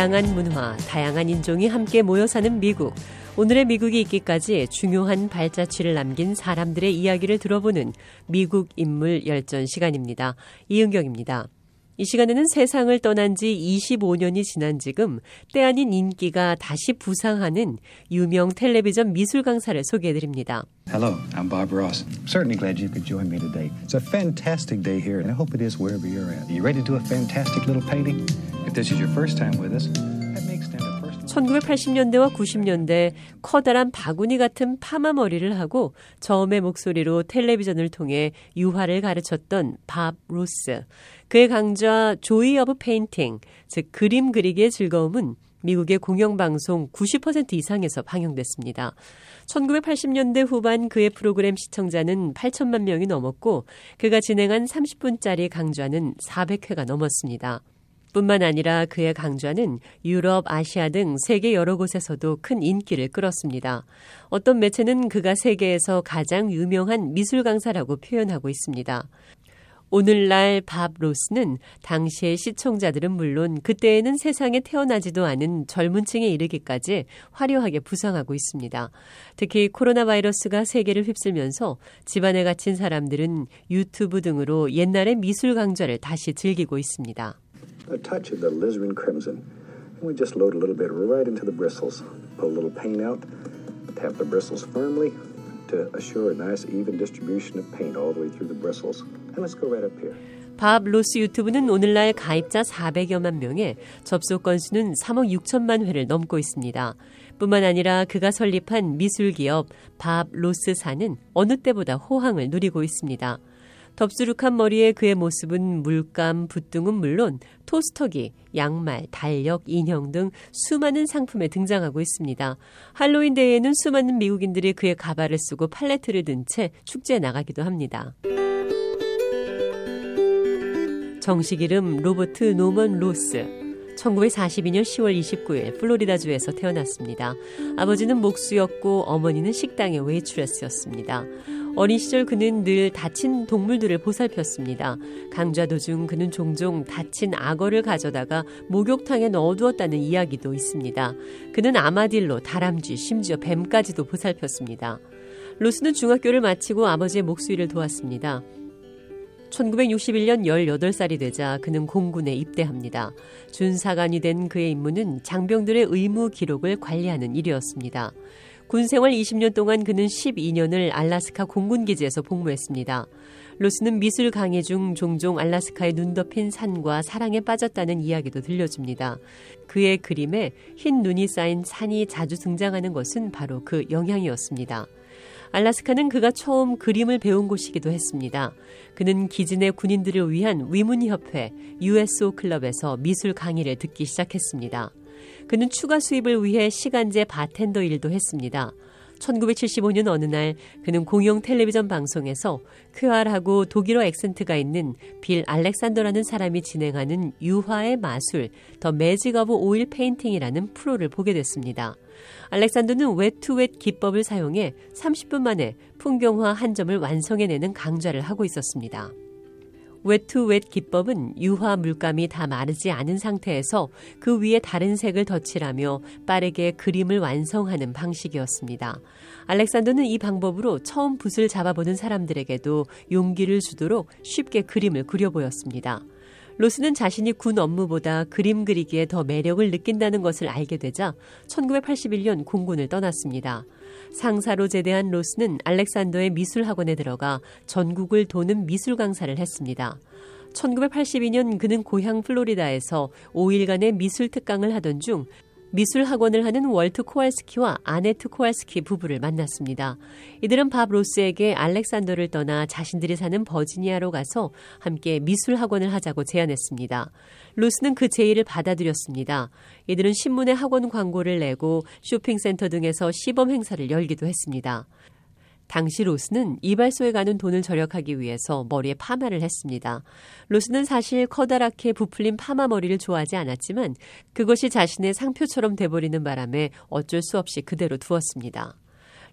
다양한 문화, 다양한 인종이 함께 모여 사는 미국. 오늘의 미국이 있기까지 중요한 발자취를 남긴 사람들의 이야기를 들어보는 미국 인물 열전 시간입니다. 이은경입니다. 이 시간에는 세상을 떠난 지 25년이 지난 지금 때 아닌 인기가 다시 부상하는 유명 텔레비전 미술 강사를 소개해 드립니다. Hello, I'm Bob Ross. Certainly glad you could join me today. It's a fantastic day here, and I hope it is wherever you're at. Are you ready to do a fantastic little painting? If this is your first time with us, 1980년대와 90년대 커다란 바구니 같은 파마 머리를 하고 저음의 목소리로 텔레비전을 통해 유화를 가르쳤던 밥 로스. 그의 강좌 Joy of Painting, 즉 그림 그리기의 즐거움은 미국의 공영방송 90% 이상에서 방영됐습니다. 1980년대 후반 그의 프로그램 시청자는 8천만 명이 넘었고 그가 진행한 30분짜리 강좌는 400회가 넘었습니다. 뿐만 아니라 그의 강좌는 유럽, 아시아 등 세계 여러 곳에서도 큰 인기를 끌었습니다. 어떤 매체는 그가 세계에서 가장 유명한 미술 강사라고 표현하고 있습니다. 오늘날 밥 로스는 당시의 시청자들은 물론 그때에는 세상에 태어나지도 않은 젊은 층에 이르기까지 화려하게 부상하고 있습니다. 특히 코로나 바이러스가 세계를 휩쓸면서 집안에 갇힌 사람들은 유튜브 등으로 옛날의 미술 강좌를 다시 즐기고 있습니다. A touch of the alizarin crimson. And we just load a little bit right into the bristles. Pull a little paint out, tap the bristles firmly to assure a nice even distribution of paint all the way through the bristles. And let's go right up here. 밥 로스 유튜브는 오늘날 가입자 400여만 명에 접속 건수는 3억 6천만 회를 넘고 있습니다. 뿐만 아니라 그가 설립한 미술 기업 밥 로스사는 어느 때보다 호황을 누리고 있습니다. 덥수룩한 머리의 그의 모습은 물감, 붓등은 물론 토스터기, 양말, 달력, 인형 등 수많은 상품에 등장하고 있습니다. 할로윈 데이에는 수많은 미국인들이 그의 가발을 쓰고 팔레트를 든 채 축제에 나가기도 합니다. 정식 이름 로버트 노먼 로스. 1942년 10월 29일 플로리다주에서 태어났습니다. 아버지는 목수였고 어머니는 식당의 웨이트레스였습니다. 어린 시절 그는 늘 다친 동물들을 보살폈습니다. 강좌 도중 그는 종종 다친 악어를 가져다가 목욕탕에 넣어두었다는 이야기도 있습니다. 그는 아마딜로, 다람쥐, 심지어 뱀까지도 보살폈습니다. 로스는 중학교를 마치고 아버지의 목수일을 도왔습니다. 1961년 18살이 되자 그는 공군에 입대합니다. 준사관이 된 그의 임무는 장병들의 의무 기록을 관리하는 일이었습니다. 군 생활 20년 동안 그는 12년을 알라스카 공군기지에서 복무했습니다. 로스는 미술 강의 중 종종 알라스카의 눈 덮인 산과 사랑에 빠졌다는 이야기도 들려줍니다. 그의 그림에 흰 눈이 쌓인 산이 자주 등장하는 것은 바로 그 영향이었습니다. 알라스카는 그가 처음 그림을 배운 곳이기도 했습니다. 그는 미 군인들을 위한 위문협회 USO 클럽에서 미술 강의를 듣기 시작했습니다. 그는 추가 수입을 위해 시간제 바텐더 일도 했습니다. 1975년 어느 날 그는 공영 텔레비전 방송에서 쾌활하고 독일어 액센트가 있는 빌 알렉산더라는 사람이 진행하는 유화의 마술 The Magic of Oil Painting이라는 프로를 보게 됐습니다. 알렉산더는 wet to wet 기법을 사용해 30분 만에 풍경화 한 점을 완성해내는 강좌를 하고 있었습니다. wet to wet 기법은 유화 물감이 다 마르지 않은 상태에서 그 위에 다른 색을 덧칠하며 빠르게 그림을 완성하는 방식이었습니다. 알렉산더는 이 방법으로 처음 붓을 잡아보는 사람들에게도 용기를 주도록 쉽게 그림을 그려 보였습니다. 로스는 자신이 군 업무보다 그림 그리기에 더 매력을 느낀다는 것을 알게 되자 1981년 공군을 떠났습니다. 상사로 제대한 로스는 알렉산더의 미술학원에 들어가 전국을 도는 미술 강사를 했습니다. 1982년 그는 고향 플로리다에서 5일간의 미술 특강을 하던 중 미술 학원을 하는 월트 코알스키와 아네트 코알스키 부부를 만났습니다. 이들은 밥 로스에게 알렉산더를 떠나 자신들이 사는 버지니아로 가서 함께 미술 학원을 하자고 제안했습니다. 로스는 그 제의를 받아들였습니다. 이들은 신문에 학원 광고를 내고 쇼핑센터 등에서 시범 행사를 열기도 했습니다. 당시 로스는 이발소에 가는 돈을 절약하기 위해서 머리에 파마를 했습니다. 로스는 사실 커다랗게 부풀린 파마 머리를 좋아하지 않았지만 그것이 자신의 상표처럼 돼버리는 바람에 어쩔 수 없이 그대로 두었습니다.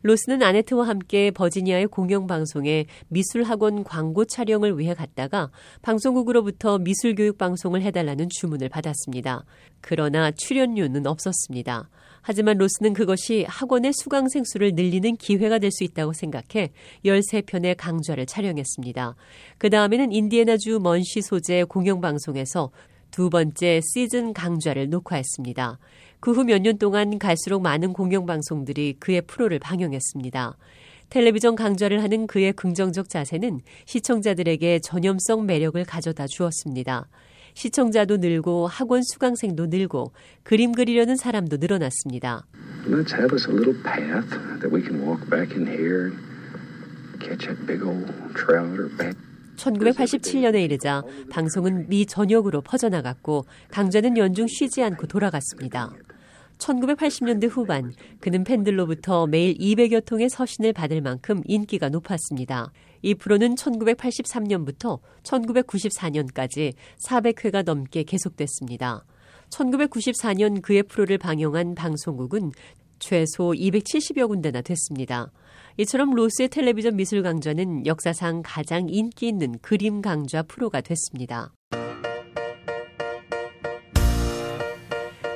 로스는 아네트와 함께 버지니아의 공영방송에 미술학원 광고 촬영을 위해 갔다가 방송국으로부터 미술교육 방송을 해달라는 주문을 받았습니다. 그러나 출연료는 없었습니다. 하지만 로스는 그것이 학원의 수강생 수를 늘리는 기회가 될 수 있다고 생각해 13편의 강좌를 촬영했습니다. 그 다음에는 인디애나주 먼시 소재 공영방송에서 두 번째 시즌 강좌를 녹화했습니다. 그 후 몇 년 동안 갈수록 많은 공영방송들이 그의 프로를 방영했습니다. 텔레비전 강좌를 하는 그의 긍정적 자세는 시청자들에게 전염성 매력을 가져다 주었습니다. 시청자도 늘고 학원 수강생도 늘고 그림 그리려는 사람도 늘어났습니다. Let's have us a little path that we can walk back in here and catch that big old trout or bat. 1987년에 이르자 방송은 미 전역으로 퍼져나갔고 강좌는 연중 쉬지 않고 돌아갔습니다. 1980년대 후반 그는 팬들로부터 매일 200여 통의 서신을 받을 만큼 인기가 높았습니다. 이 프로는 1983년부터 1994년까지 400회가 넘게 계속됐습니다. 1994년 그의 프로를 방영한 방송국은 최소 270여 군데나 됐습니다. 이처럼 로스의 텔레비전 미술 강좌는 역사상 가장 인기 있는 그림 강좌 프로가 됐습니다.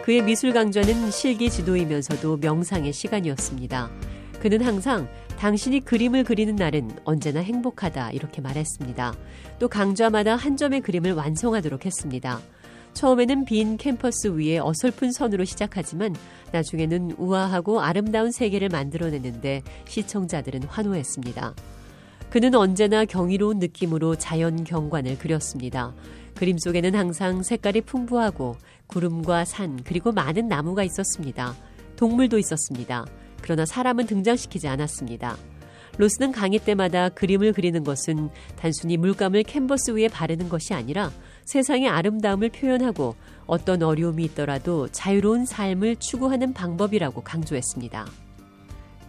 그의 미술 강좌는 실기 지도이면서도 명상의 시간이었습니다. 그는 항상 당신이 그림을 그리는 날은 언제나 행복하다 이렇게 말했습니다. 또 강좌마다 한 점의 그림을 완성하도록 했습니다. 처음에는 빈 캠퍼스 위에 어설픈 선으로 시작하지만 나중에는 우아하고 아름다운 세계를 만들어내는데 시청자들은 환호했습니다. 그는 언제나 경이로운 느낌으로 자연 경관을 그렸습니다. 그림 속에는 항상 색깔이 풍부하고 구름과 산 그리고 많은 나무가 있었습니다. 동물도 있었습니다. 그러나 사람은 등장시키지 않았습니다. 로스는 강의 때마다 그림을 그리는 것은 단순히 물감을 캔버스 위에 바르는 것이 아니라 세상의 아름다움을 표현하고 어떤 어려움이 있더라도 자유로운 삶을 추구하는 방법이라고 강조했습니다.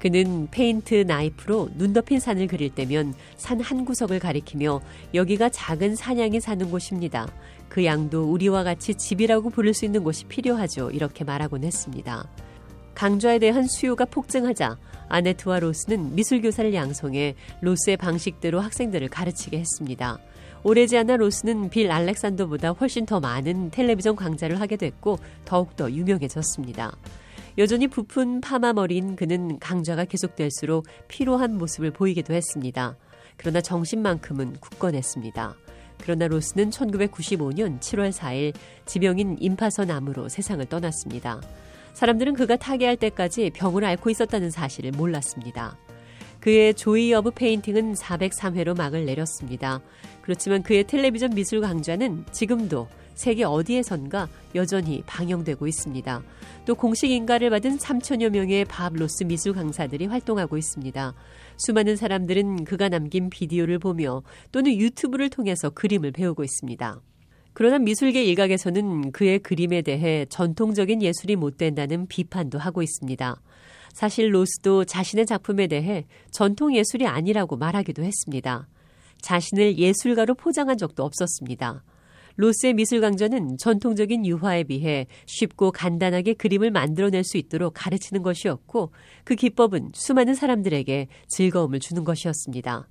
그는 페인트 나이프로 눈 덮인 산을 그릴 때면 산 한 구석을 가리키며 여기가 작은 사냥이 사는 곳입니다. 그 양도 우리와 같이 집이라고 부를 수 있는 곳이 필요하죠. 이렇게 말하곤 했습니다. 강좌에 대한 수요가 폭증하자 아네트와 로스는 미술교사를 양성해 로스의 방식대로 학생들을 가르치게 했습니다. 오래지 않아 로스는 빌 알렉산더보다 훨씬 더 많은 텔레비전 강좌를 하게 됐고 더욱더 유명해졌습니다. 여전히 부푼 파마 머리인 그는 강좌가 계속될수록 피로한 모습을 보이기도 했습니다. 그러나 정신만큼은 굳건했습니다. 그러나 로스는 1995년 7월 4일 지병인 임파선 암으로 세상을 떠났습니다. 사람들은 그가 타계할 때까지 병을 앓고 있었다는 사실을 몰랐습니다. 그의 Joy of Painting은 403회로 막을 내렸습니다. 그렇지만 그의 텔레비전 미술 강좌는 지금도 세계 어디에선가 여전히 방영되고 있습니다. 또 공식 인가를 받은 3천여 명의 밥 로스 미술 강사들이 활동하고 있습니다. 수많은 사람들은 그가 남긴 비디오를 보며 또는 유튜브를 통해서 그림을 배우고 있습니다. 그러나 미술계 일각에서는 그의 그림에 대해 전통적인 예술이 못 된다는 비판도 하고 있습니다. 사실 로스도 자신의 작품에 대해 전통 예술이 아니라고 말하기도 했습니다. 자신을 예술가로 포장한 적도 없었습니다. 로스의 미술 강좌는 전통적인 유화에 비해 쉽고 간단하게 그림을 만들어낼 수 있도록 가르치는 것이었고 그 기법은 수많은 사람들에게 즐거움을 주는 것이었습니다.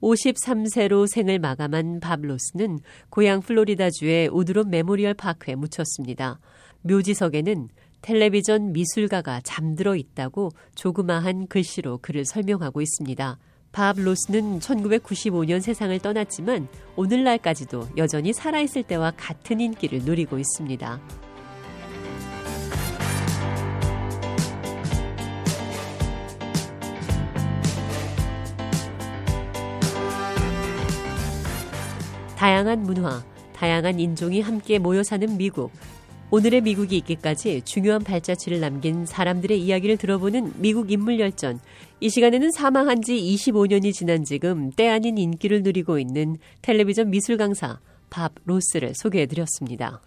53세로 생을 마감한 밥 로스는 고향 플로리다주의 우드론 메모리얼 파크에 묻혔습니다. 묘지석에는 텔레비전 미술가가 잠들어 있다고 조그마한 글씨로 그를 설명하고 있습니다. 밥 로스는 1995년 세상을 떠났지만 오늘날까지도 여전히 살아있을 때와 같은 인기를 누리고 있습니다. 다양한 문화, 다양한 인종이 함께 모여 사는 미국. 오늘의 미국이 있기까지 중요한 발자취를 남긴 사람들의 이야기를 들어보는 미국 인물열전. 이 시간에는 사망한 지 25년이 지난 지금 때 아닌 인기를 누리고 있는 텔레비전 미술 강사 밥 로스를 소개해 드렸습니다.